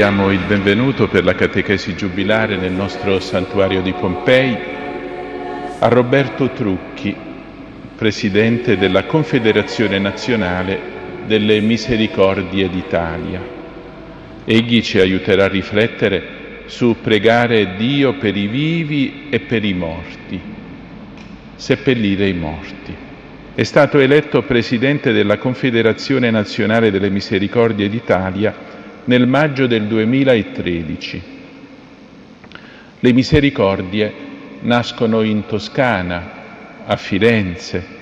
Diamo il benvenuto per la catechesi giubilare nel nostro santuario di Pompei a Roberto Trucchi, presidente della Confederazione Nazionale delle Misericordie d'Italia. Egli ci aiuterà a riflettere su pregare Dio per i vivi e per i morti, seppellire i morti. È stato eletto presidente della Confederazione Nazionale delle Misericordie d'Italia nel maggio del 2013. Le misericordie nascono in Toscana, a Firenze,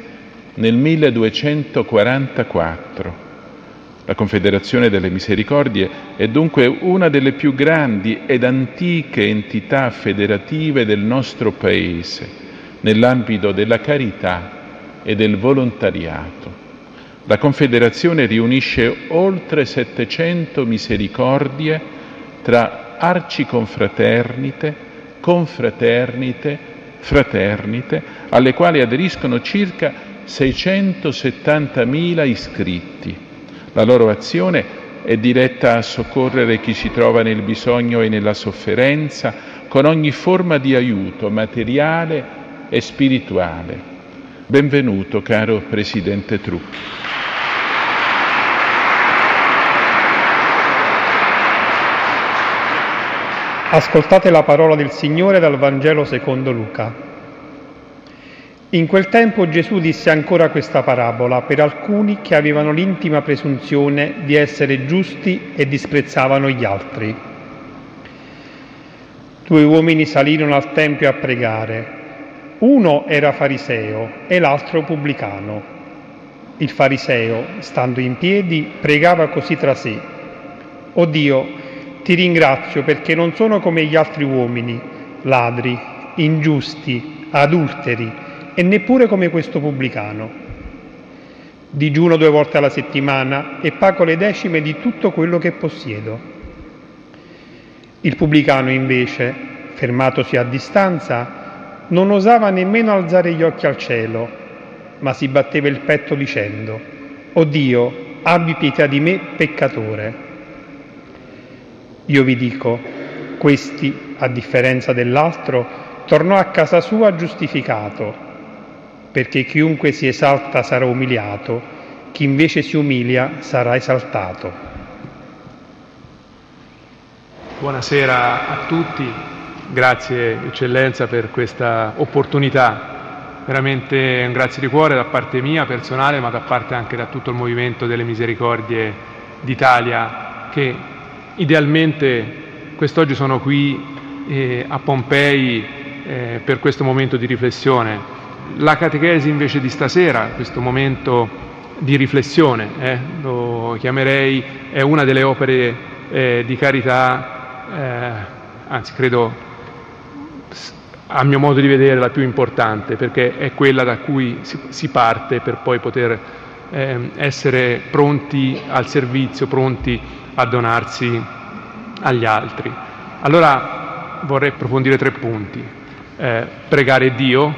nel 1244. La Confederazione delle Misericordie è dunque una delle più grandi ed antiche entità federative del nostro Paese nell'ambito della carità e del volontariato. La Confederazione riunisce oltre 700 misericordie tra arciconfraternite, confraternite, fraternite, alle quali aderiscono circa 670.000 iscritti. La loro azione è diretta a soccorrere chi si trova nel bisogno e nella sofferenza con ogni forma di aiuto materiale e spirituale. Benvenuto caro Presidente Trucchi. Ascoltate la parola del Signore dal Vangelo secondo Luca. In quel tempo Gesù disse ancora questa parabola per alcuni che avevano l'intima presunzione di essere giusti e disprezzavano gli altri. Due uomini salirono al Tempio a pregare. Uno era fariseo e l'altro pubblicano. Il fariseo, stando in piedi, pregava così tra sé. O Dio, ti ringrazio perché non sono come gli altri uomini, ladri, ingiusti, adulteri e neppure come questo pubblicano. Digiuno due volte alla settimana e pago le decime di tutto quello che possiedo. Il pubblicano invece, fermatosi a distanza, non osava nemmeno alzare gli occhi al cielo, ma si batteva il petto dicendo, O Dio, abbi pietà di me, peccatore. Io vi dico, questi, a differenza dell'altro, tornò a casa sua giustificato, perché chiunque si esalta sarà umiliato, chi invece si umilia sarà esaltato. Buonasera a tutti, grazie Eccellenza per questa opportunità, veramente un grazie di cuore da parte mia personale, ma da parte anche da tutto il Movimento delle Misericordie d'Italia che Idealmente quest'oggi sono qui eh, a Pompei eh, per questo momento di riflessione. La catechesi invece di stasera, questo momento di riflessione, eh, lo chiamerei, è una delle opere eh, di carità, eh, anzi credo a mio modo di vedere la più importante, perché è quella da cui si parte per poi poter eh, essere pronti al servizio, pronti a donarsi agli altri. Allora vorrei approfondire tre punti. Eh, pregare Dio,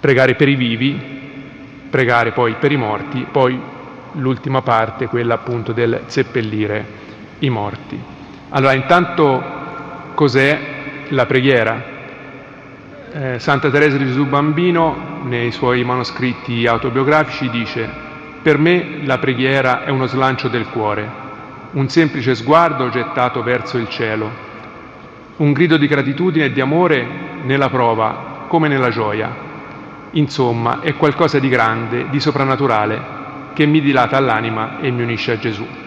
pregare per i vivi, pregare poi per i morti, poi l'ultima parte, quella appunto del seppellire i morti. Allora, intanto cos'è la preghiera? Eh, Santa Teresa di Gesù Bambino, nei suoi manoscritti autobiografici, dice per me la preghiera è uno slancio del cuore, un semplice sguardo gettato verso il cielo, un grido di gratitudine e di amore nella prova come nella gioia. Insomma, è qualcosa di grande, di soprannaturale, che mi dilata l'anima e mi unisce a Gesù.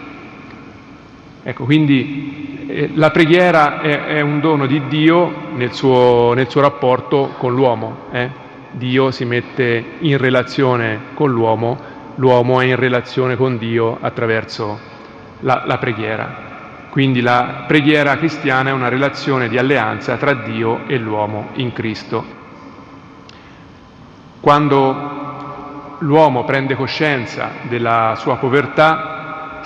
Ecco, quindi eh, la preghiera è, è, un dono di Dio nel suo, nel suo rapporto con l'uomo. Eh? Dio si mette in relazione con l'uomo l'uomo è in relazione con Dio attraverso la, la preghiera. Quindi la preghiera cristiana è una relazione di alleanza tra Dio e l'uomo in Cristo. Quando l'uomo prende coscienza della sua povertà,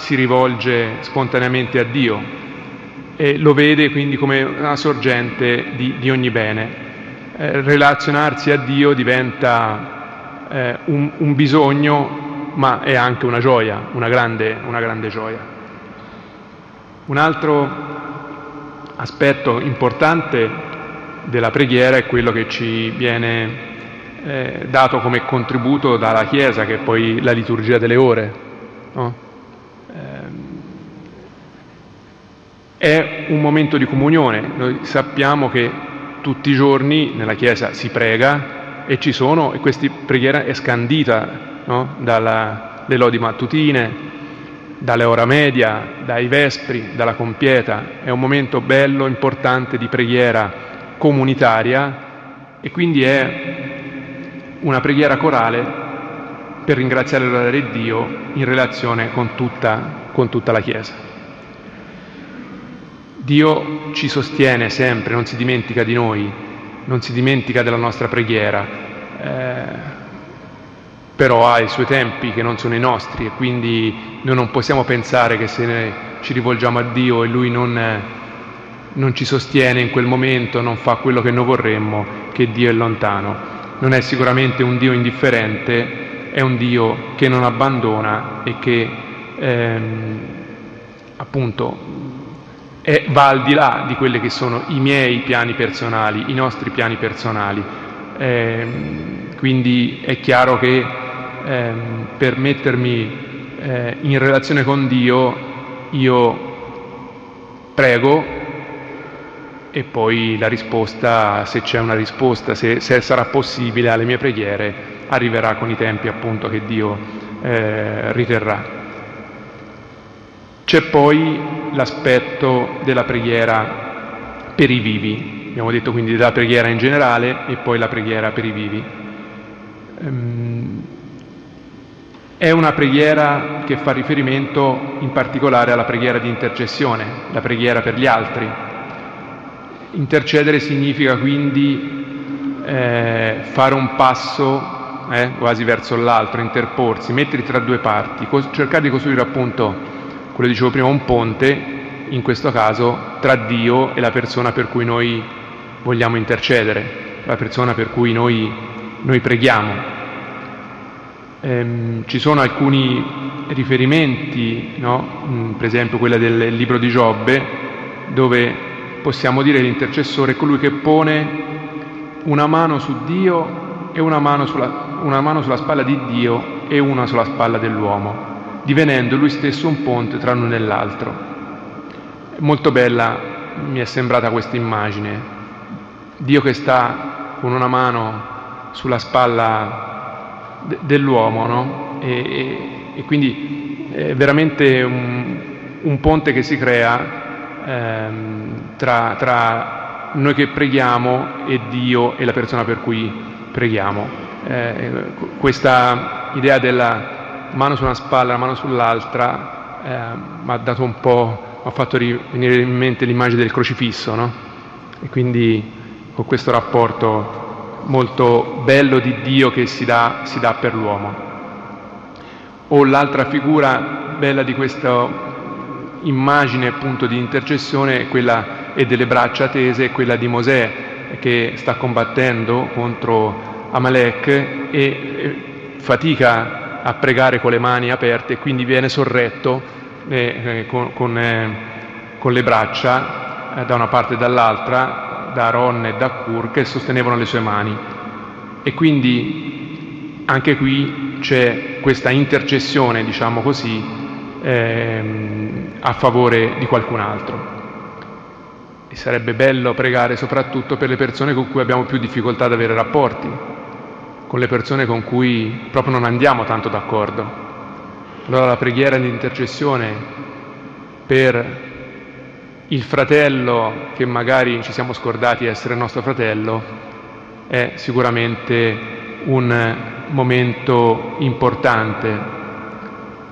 si rivolge spontaneamente a Dio e lo vede quindi come una sorgente di, di ogni bene. Eh, relazionarsi a Dio diventa eh, un, un bisogno ma è anche una gioia, una grande, una grande gioia. Un altro aspetto importante della preghiera è quello che ci viene eh, dato come contributo dalla Chiesa, che è poi la liturgia delle ore. No? È un momento di comunione, noi sappiamo che tutti i giorni nella Chiesa si prega e ci sono, e questa preghiera è scandita no? dalle lodi mattutine, dalle ora media, dai vespri, dalla compieta, è un momento bello, importante di preghiera comunitaria e quindi è una preghiera corale per ringraziare e lodare Dio in relazione con tutta, con tutta la Chiesa. Dio ci sostiene sempre, non si dimentica di noi, non si dimentica della nostra preghiera, eh, però ha i suoi tempi che non sono i nostri e quindi noi non possiamo pensare che se ci rivolgiamo a Dio e Lui non, non ci sostiene in quel momento, non fa quello che noi vorremmo, che Dio è lontano. Non è sicuramente un Dio indifferente, è un Dio che non abbandona e che ehm, appunto e va al di là di quelli che sono i miei piani personali, i nostri piani personali. Eh, quindi è chiaro che eh, per mettermi eh, in relazione con Dio io prego e poi la risposta, se c'è una risposta, se, se sarà possibile alle mie preghiere, arriverà con i tempi appunto che Dio eh, riterrà. C'è poi l'aspetto della preghiera per i vivi, abbiamo detto quindi della preghiera in generale e poi la preghiera per i vivi. Ehm, è una preghiera che fa riferimento in particolare alla preghiera di intercessione, la preghiera per gli altri. Intercedere significa quindi eh, fare un passo eh, quasi verso l'altro, interporsi, metterli tra due parti, cercare di costruire appunto quello dicevo prima, un ponte, in questo caso, tra Dio e la persona per cui noi vogliamo intercedere, la persona per cui noi, noi preghiamo. Ehm, ci sono alcuni riferimenti, no? mm, per esempio quello del libro di Giobbe, dove possiamo dire l'intercessore è colui che pone una mano su Dio e una mano sulla, una mano sulla spalla di Dio e una sulla spalla dell'uomo divenendo lui stesso un ponte tra l'uno e l'altro. Molto bella mi è sembrata questa immagine. Dio che sta con una mano sulla spalla de- dell'uomo, no? e, e, e, quindi è veramente un, un ponte che si crea ehm, tra, tra, noi che preghiamo e Dio e la persona per cui preghiamo. Eh, questa idea della mano su una spalla, mano sull'altra, eh, mi ha dato un po', ha fatto venire in mente l'immagine del crocifisso, no? E quindi con questo rapporto molto bello di Dio che si dà, si dà per l'uomo. O l'altra figura bella di questa immagine appunto di intercessione è quella è delle braccia tese, è quella di Mosè che sta combattendo contro Amalek e fatica a pregare con le mani aperte e quindi viene sorretto eh, eh, con, con, eh, con, le braccia eh, da una parte e dall'altra da Ron e da Kur che sostenevano le sue mani. E quindi anche qui c'è questa intercessione, diciamo così, ehm, a favore di qualcun altro. E sarebbe bello pregare soprattutto per le persone con cui abbiamo più difficoltà ad avere rapporti, con le persone con cui proprio non andiamo tanto d'accordo. Allora la preghiera di intercessione per il fratello che magari ci siamo scordati essere nostro fratello è sicuramente un momento importante.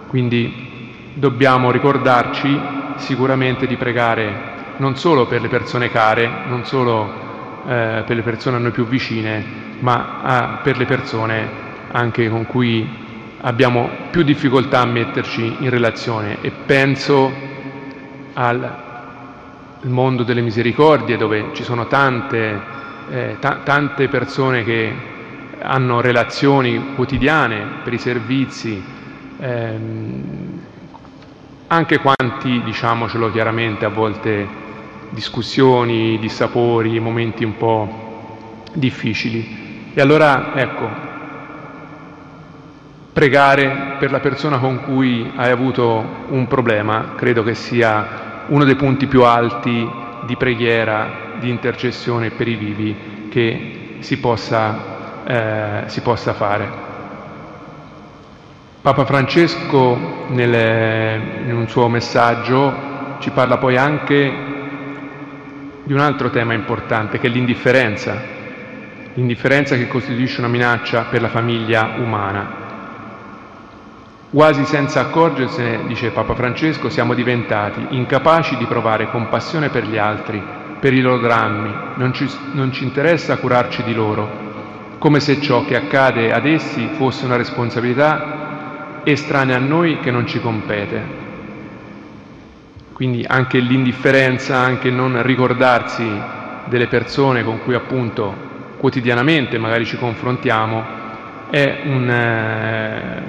Quindi dobbiamo ricordarci sicuramente di pregare non solo per le persone care, non solo eh, per le persone a noi più vicine, ma a, per le persone anche con cui abbiamo più difficoltà a metterci in relazione. E penso al mondo delle misericordie dove ci sono tante, eh, t- tante persone che hanno relazioni quotidiane per i servizi, ehm, anche quanti, diciamocelo chiaramente, a volte discussioni, dissapori, momenti un po' difficili. E allora, ecco, pregare per la persona con cui hai avuto un problema credo che sia uno dei punti più alti di preghiera, di intercessione per i vivi che si possa, eh, si possa fare. Papa Francesco nel, in un suo messaggio ci parla poi anche di un altro tema importante che è l'indifferenza, l'indifferenza che costituisce una minaccia per la famiglia umana. Quasi senza accorgersene, dice Papa Francesco, siamo diventati incapaci di provare compassione per gli altri, per i loro drammi, non ci, non ci interessa curarci di loro, come se ciò che accade ad essi fosse una responsabilità estranea a noi che non ci compete. Quindi anche l'indifferenza, anche non ricordarsi delle persone con cui appunto quotidianamente magari ci confrontiamo è un, eh,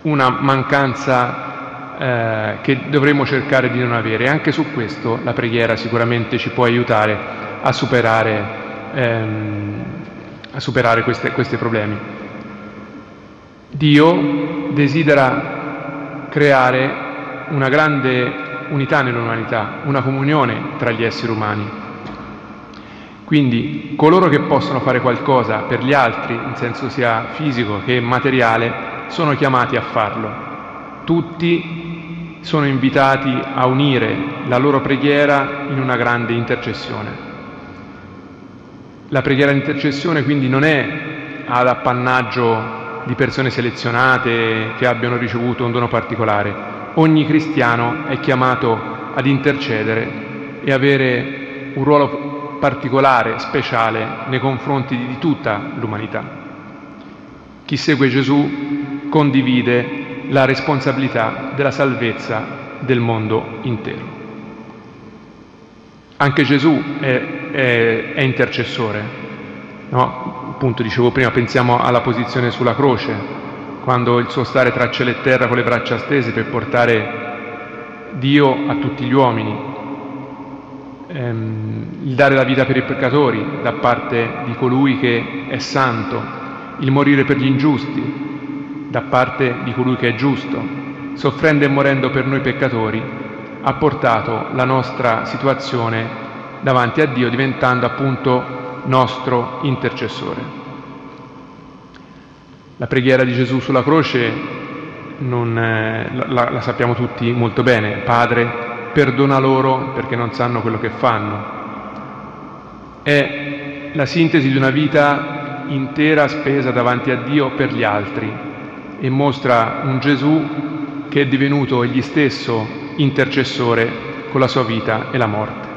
una mancanza eh, che dovremmo cercare di non avere. Anche su questo la preghiera sicuramente ci può aiutare a superare, ehm, a superare queste, questi problemi. Dio desidera creare una grande unità nell'umanità, una comunione tra gli esseri umani. Quindi coloro che possono fare qualcosa per gli altri, in senso sia fisico che materiale, sono chiamati a farlo. Tutti sono invitati a unire la loro preghiera in una grande intercessione. La preghiera di intercessione quindi non è ad appannaggio di persone selezionate che abbiano ricevuto un dono particolare. Ogni cristiano è chiamato ad intercedere e avere un ruolo particolare, speciale nei confronti di tutta l'umanità. Chi segue Gesù condivide la responsabilità della salvezza del mondo intero. Anche Gesù è, è, è intercessore, No? Appunto dicevo prima, pensiamo alla posizione sulla croce, quando il suo stare tra cielo e terra con le braccia stese per portare Dio a tutti gli uomini, ehm, il dare la vita per i peccatori da parte di colui che è santo, il morire per gli ingiusti da parte di colui che è giusto, soffrendo e morendo per noi peccatori, ha portato la nostra situazione davanti a Dio diventando appunto nostro intercessore. La preghiera di Gesù sulla croce non, eh, la, la sappiamo tutti molto bene, Padre, perdona loro perché non sanno quello che fanno. È la sintesi di una vita intera spesa davanti a Dio per gli altri e mostra un Gesù che è divenuto egli stesso intercessore con la sua vita e la morte.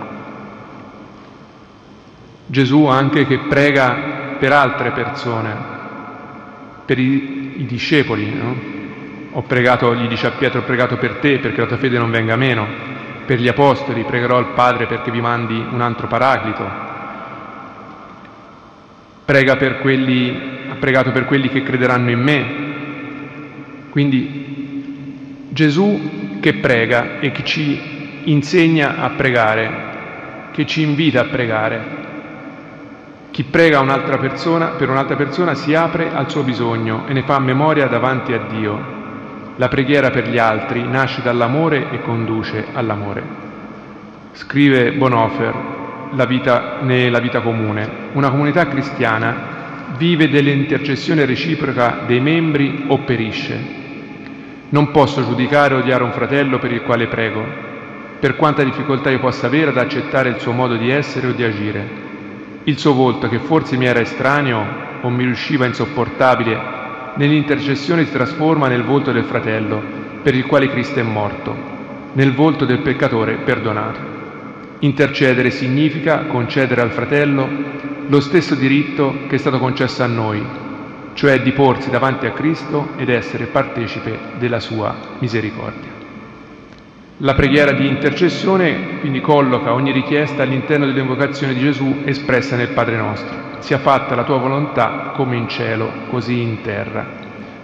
Gesù anche che prega per altre persone, per i, i discepoli. No? Ho pregato, gli dice a Pietro, ho pregato per te perché la tua fede non venga meno. Per gli apostoli pregherò al Padre perché vi mandi un altro paraclito. Prega per quelli, ha pregato per quelli che crederanno in me. Quindi Gesù che prega e che ci insegna a pregare, che ci invita a pregare, chi prega un'altra persona, per un'altra persona si apre al suo bisogno e ne fa memoria davanti a Dio. La preghiera per gli altri nasce dall'amore e conduce all'amore. Scrive Bonhoeffer la vita, nella vita comune. Una comunità cristiana vive dell'intercessione reciproca dei membri o perisce. Non posso giudicare o odiare un fratello per il quale prego, per quanta difficoltà io possa avere ad accettare il suo modo di essere o di agire il suo volto, che forse mi era estraneo o mi riusciva insopportabile, nell'intercessione si trasforma nel volto del fratello, per il quale Cristo è morto, nel volto del peccatore perdonato. Intercedere significa concedere al fratello lo stesso diritto che è stato concesso a noi, cioè di porsi davanti a Cristo ed essere partecipe della sua misericordia. La preghiera di intercessione quindi colloca ogni richiesta all'interno dell'invocazione di Gesù espressa nel Padre nostro. Sia fatta la tua volontà come in cielo, così in terra.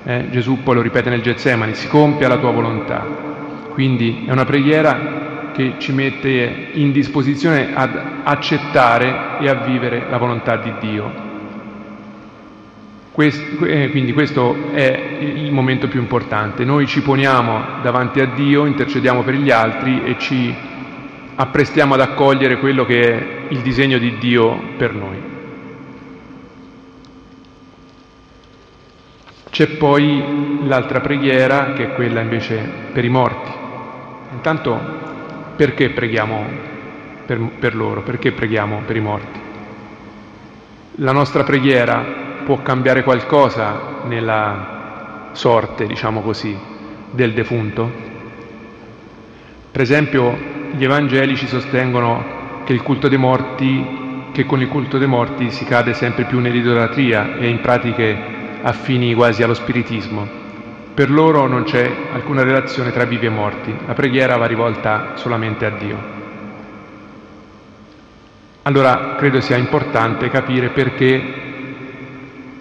Eh, Gesù poi lo ripete nel Getsemani, si compia la tua volontà. Quindi è una preghiera che ci mette in disposizione ad accettare e a vivere la volontà di Dio. Eh, quindi questo è il momento più importante. Noi ci poniamo davanti a Dio, intercediamo per gli altri e ci apprestiamo ad accogliere quello che è il disegno di Dio per noi. C'è poi l'altra preghiera che è quella invece per i morti. Intanto perché preghiamo per, per loro? Perché preghiamo per i morti? La nostra preghiera può cambiare qualcosa nella sorte, diciamo così, del defunto? Per esempio, gli evangelici sostengono che, morti, che con il culto dei morti si cade sempre più nell'idolatria e in pratiche affini quasi allo spiritismo. Per loro non c'è alcuna relazione tra vivi e morti, la preghiera va rivolta solamente a Dio. Allora credo sia importante capire perché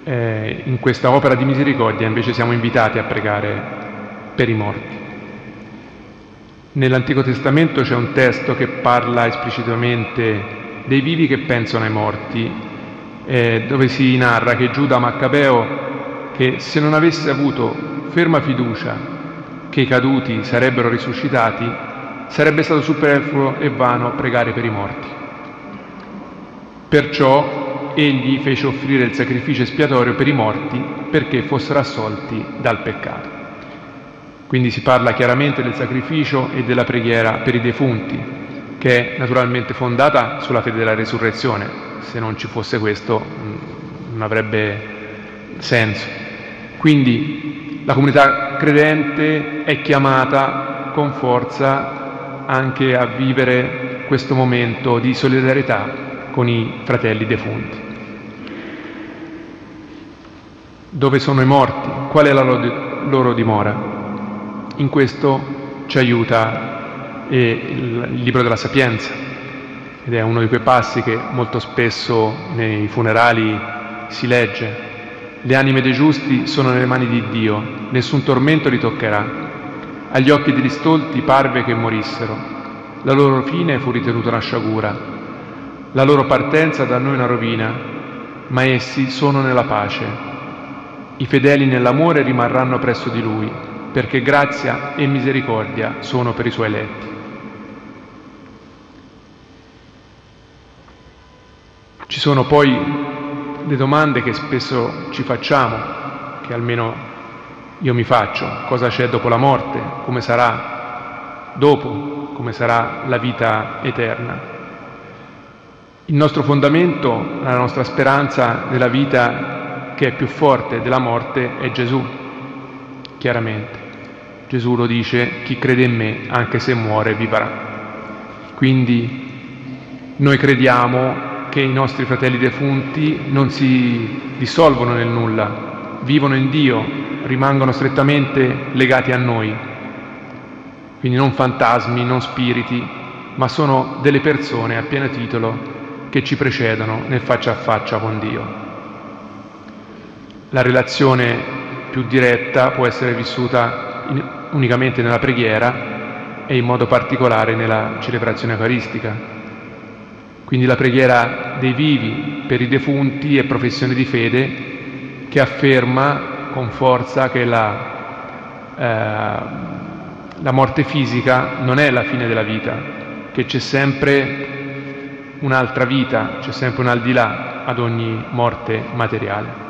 eh, in questa opera di misericordia invece siamo invitati a pregare per i morti. Nell'Antico Testamento c'è un testo che parla esplicitamente dei vivi che pensano ai morti, eh, dove si narra che Giuda Maccabeo, che se non avesse avuto ferma fiducia che i caduti sarebbero risuscitati, sarebbe stato superfluo e vano pregare per i morti. Perciò egli fece offrire il sacrificio espiatorio per i morti perché fossero assolti dal peccato. Quindi si parla chiaramente del sacrificio e della preghiera per i defunti, che è naturalmente fondata sulla fede della resurrezione. Se non ci fosse questo mm, non avrebbe senso. Quindi la comunità credente è chiamata con forza anche a vivere questo momento di solidarietà con i fratelli defunti. Dove sono i morti? Qual è la loro dimora? In questo ci aiuta il libro della Sapienza ed è uno di quei passi che molto spesso nei funerali si legge. Le anime dei giusti sono nelle mani di Dio, nessun tormento li toccherà. Agli occhi degli stolti parve che morissero. La loro fine fu ritenuta una sciagura. La loro partenza da noi una rovina, ma essi sono nella pace i fedeli nell'amore rimarranno presso di Lui, perché grazia e misericordia sono per i Suoi eletti. Ci sono poi le domande che spesso ci facciamo, che almeno io mi faccio, cosa c'è dopo la morte, come sarà dopo, come sarà la vita eterna. Il nostro fondamento, la nostra speranza della vita che è più forte della morte è Gesù, chiaramente. Gesù lo dice, chi crede in me, anche se muore, vivrà. Quindi noi crediamo che i nostri fratelli defunti non si dissolvono nel nulla, vivono in Dio, rimangono strettamente legati a noi. Quindi non fantasmi, non spiriti, ma sono delle persone a pieno titolo che ci precedono nel faccia a faccia con Dio. La relazione più diretta può essere vissuta in, unicamente nella preghiera e in modo particolare nella celebrazione eucaristica. Quindi la preghiera dei vivi per i defunti è professione di fede che afferma con forza che la, eh, la morte fisica non è la fine della vita, che c'è sempre un'altra vita, c'è sempre un al di là ad ogni morte materiale.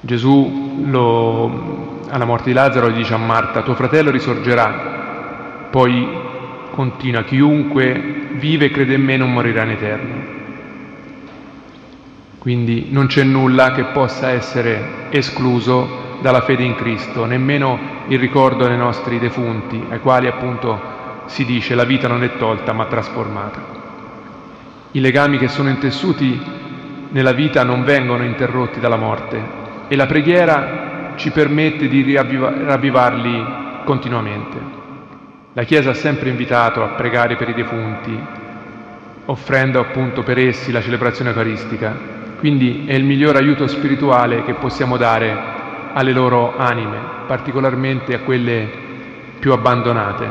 Gesù lo, alla morte di Lazzaro dice a Marta, tuo fratello risorgerà, poi continua, chiunque vive e crede in me non morirà in eterno. Quindi non c'è nulla che possa essere escluso dalla fede in Cristo, nemmeno il ricordo dei nostri defunti, ai quali appunto si dice la vita non è tolta ma trasformata. I legami che sono intessuti nella vita non vengono interrotti dalla morte, e la preghiera ci permette di ravvivarli continuamente. La Chiesa ha sempre invitato a pregare per i defunti, offrendo appunto per essi la celebrazione eucaristica, quindi è il miglior aiuto spirituale che possiamo dare alle loro anime, particolarmente a quelle più abbandonate.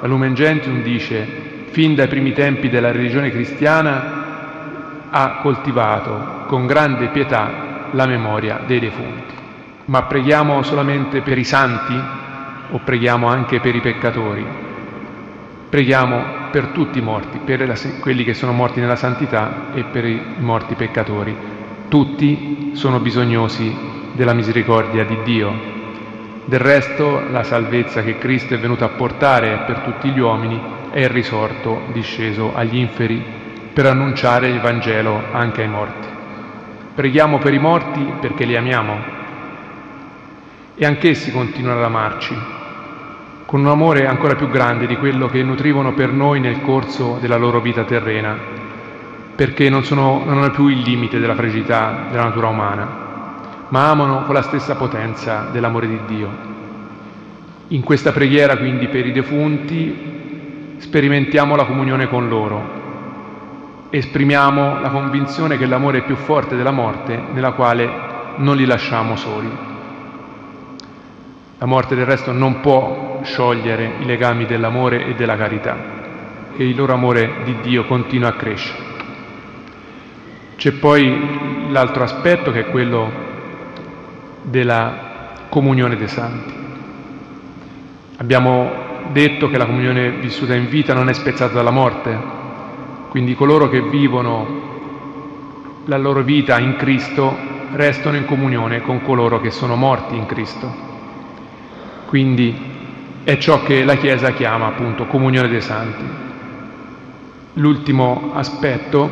La Lumen Gentium dice, fin dai primi tempi della religione cristiana, ha coltivato con grande pietà la memoria dei defunti. Ma preghiamo solamente per i santi o preghiamo anche per i peccatori? Preghiamo per tutti i morti, per la, quelli che sono morti nella santità e per i morti peccatori. Tutti sono bisognosi della misericordia di Dio. Del resto la salvezza che Cristo è venuto a portare per tutti gli uomini è il risorto disceso agli inferi per annunciare il Vangelo anche ai morti. Preghiamo per i morti perché li amiamo e anch'essi continuano ad amarci, con un amore ancora più grande di quello che nutrivano per noi nel corso della loro vita terrena, perché non, sono, non hanno più il limite della fragilità della natura umana, ma amano con la stessa potenza dell'amore di Dio. In questa preghiera quindi per i defunti sperimentiamo la comunione con loro, esprimiamo la convinzione che l'amore è più forte della morte nella quale non li lasciamo soli. La morte del resto non può sciogliere i legami dell'amore e della carità e il loro amore di Dio continua a crescere. C'è poi l'altro aspetto che è quello della comunione dei santi. Abbiamo detto che la comunione vissuta in vita non è spezzata dalla morte, quindi coloro che vivono la loro vita in Cristo restano in comunione con coloro che sono morti in Cristo. Quindi è ciò che la Chiesa chiama appunto comunione dei santi. L'ultimo aspetto,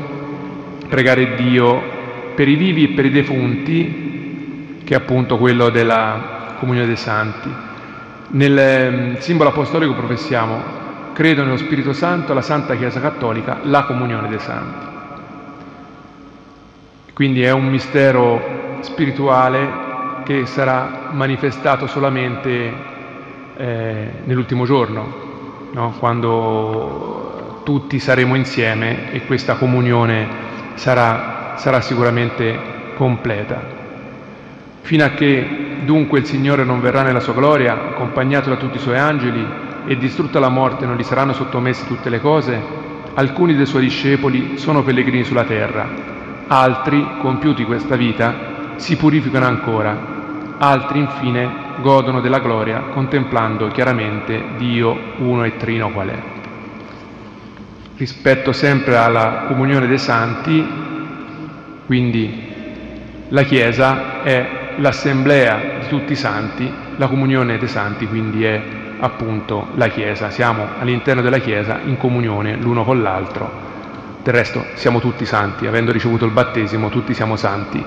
pregare Dio per i vivi e per i defunti, che è appunto quello della comunione dei santi. Nel ehm, simbolo apostolico professiamo, credo nello Spirito Santo, la Santa Chiesa Cattolica, la comunione dei santi. Quindi è un mistero spirituale che sarà manifestato solamente eh, nell'ultimo giorno, no? quando tutti saremo insieme e questa comunione sarà, sarà sicuramente completa. Fino a che dunque il Signore non verrà nella sua gloria, accompagnato da tutti i suoi angeli, e distrutta la morte non gli saranno sottomesse tutte le cose, alcuni dei suoi discepoli sono pellegrini sulla terra, altri, compiuti questa vita, si purificano ancora altri infine godono della gloria contemplando chiaramente Dio uno e trino qual è. Rispetto sempre alla comunione dei santi, quindi la Chiesa è l'assemblea di tutti i santi, la comunione dei santi quindi è appunto la Chiesa, siamo all'interno della Chiesa in comunione l'uno con l'altro. Del resto siamo tutti santi, avendo ricevuto il battesimo tutti siamo santi,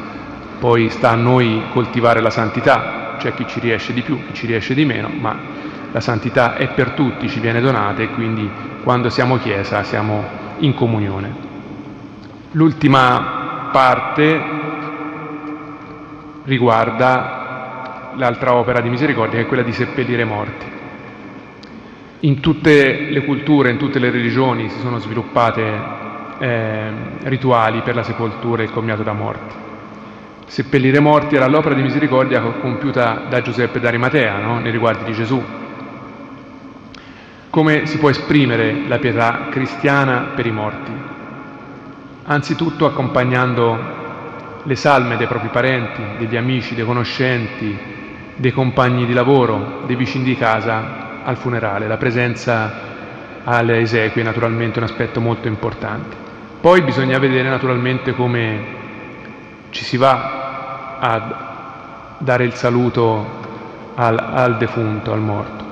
poi sta a noi coltivare la santità, c'è chi ci riesce di più, chi ci riesce di meno, ma la santità è per tutti, ci viene donata e quindi quando siamo Chiesa siamo in comunione. L'ultima parte riguarda l'altra opera di misericordia che è quella di seppellire morti. In tutte le culture, in tutte le religioni si sono sviluppate eh, rituali per la sepoltura e il commiato da morte seppellire morti era l'opera di misericordia compiuta da Giuseppe d'Arimatea no? nei riguardi di Gesù. Come si può esprimere la pietà cristiana per i morti? Anzitutto accompagnando le salme dei propri parenti, degli amici, dei conoscenti, dei compagni di lavoro, dei vicini di casa al funerale. La presenza alle esequie è naturalmente un aspetto molto importante. Poi bisogna vedere naturalmente come ci si va a dare il saluto al, al defunto, al morto.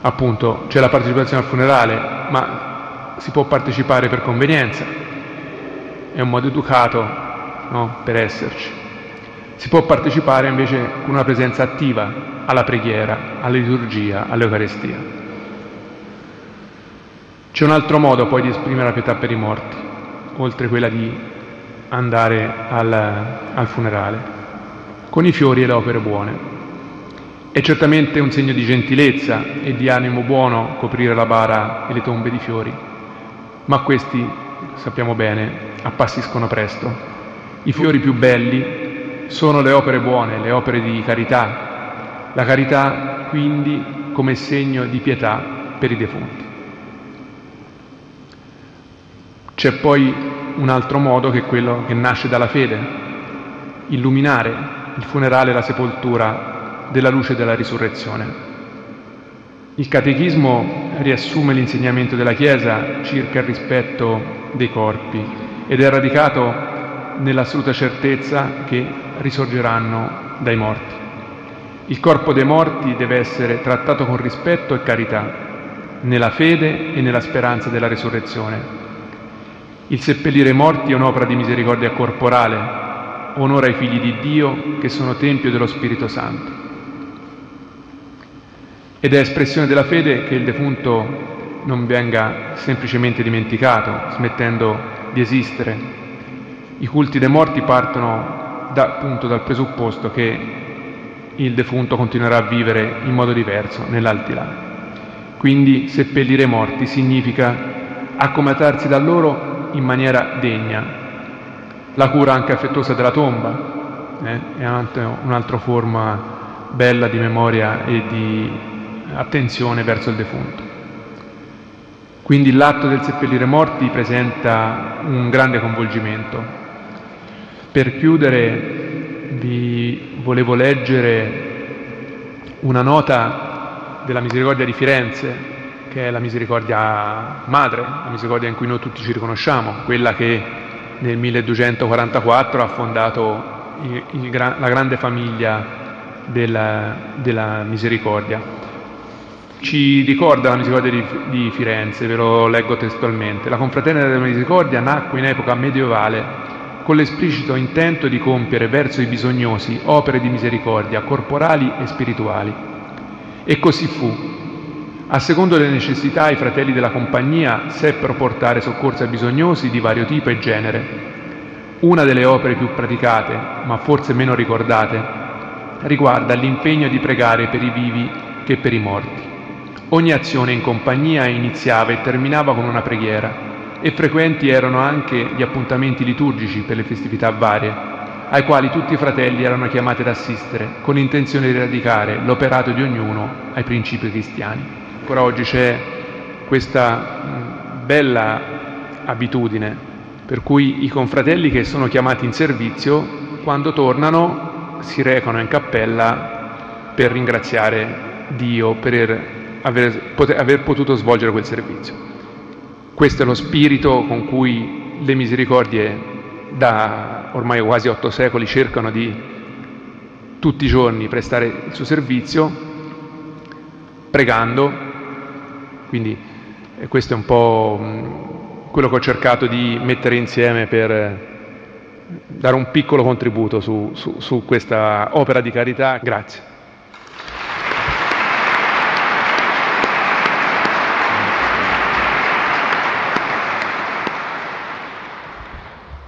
Appunto c'è la partecipazione al funerale, ma si può partecipare per convenienza, è un modo educato no? per esserci. Si può partecipare invece con una presenza attiva alla preghiera, alla liturgia, all'Eucarestia. C'è un altro modo poi di esprimere la pietà per i morti, oltre quella di andare al, al funerale con i fiori e le opere buone. È certamente un segno di gentilezza e di animo buono coprire la bara e le tombe di fiori, ma questi, sappiamo bene, appassiscono presto. I fiori più belli sono le opere buone, le opere di carità. La carità quindi come segno di pietà per i defunti. C'è poi un altro modo che è quello che nasce dalla fede, illuminare il funerale e la sepoltura della luce della risurrezione. Il catechismo riassume l'insegnamento della Chiesa circa il rispetto dei corpi ed è radicato nell'assoluta certezza che risorgeranno dai morti. Il corpo dei morti deve essere trattato con rispetto e carità, nella fede e nella speranza della risurrezione, il seppellire i morti è un'opera di misericordia corporale, onora i figli di Dio che sono tempio dello Spirito Santo. Ed è espressione della fede che il defunto non venga semplicemente dimenticato, smettendo di esistere. I culti dei morti partono da, appunto dal presupposto che il defunto continuerà a vivere in modo diverso nell'aldilà. Quindi seppellire i morti significa accomatarsi da loro in maniera degna. La cura anche affettuosa della tomba eh, è un'altra forma bella di memoria e di attenzione verso il defunto. Quindi l'atto del seppellire morti presenta un grande coinvolgimento. Per chiudere vi volevo leggere una nota della Misericordia di Firenze che è la misericordia madre, la misericordia in cui noi tutti ci riconosciamo, quella che nel 1244 ha fondato il, il, la grande famiglia della, della, misericordia. Ci ricorda la misericordia di, di Firenze, ve lo leggo testualmente. La confraternita della misericordia nacque in epoca medievale con l'esplicito intento di compiere verso i bisognosi opere di misericordia corporali e spirituali. E così fu, a secondo delle necessità, i fratelli della compagnia seppero portare soccorso ai bisognosi di vario tipo e genere. Una delle opere più praticate, ma forse meno ricordate, riguarda l'impegno di pregare per i vivi che per i morti. Ogni azione in compagnia iniziava e terminava con una preghiera e frequenti erano anche gli appuntamenti liturgici per le festività varie, ai quali tutti i fratelli erano chiamati ad assistere, con l'intenzione di radicare l'operato di ognuno ai principi cristiani. Ancora oggi c'è questa bella abitudine per cui i confratelli che sono chiamati in servizio, quando tornano, si recano in cappella per ringraziare Dio per aver, poter, aver potuto svolgere quel servizio. Questo è lo spirito con cui le misericordie da ormai quasi otto secoli cercano di tutti i giorni prestare il suo servizio, pregando quindi eh, questo è un po' mm, quello che ho cercato di mettere insieme per eh, dare un piccolo contributo su, su, su questa opera di carità. Grazie.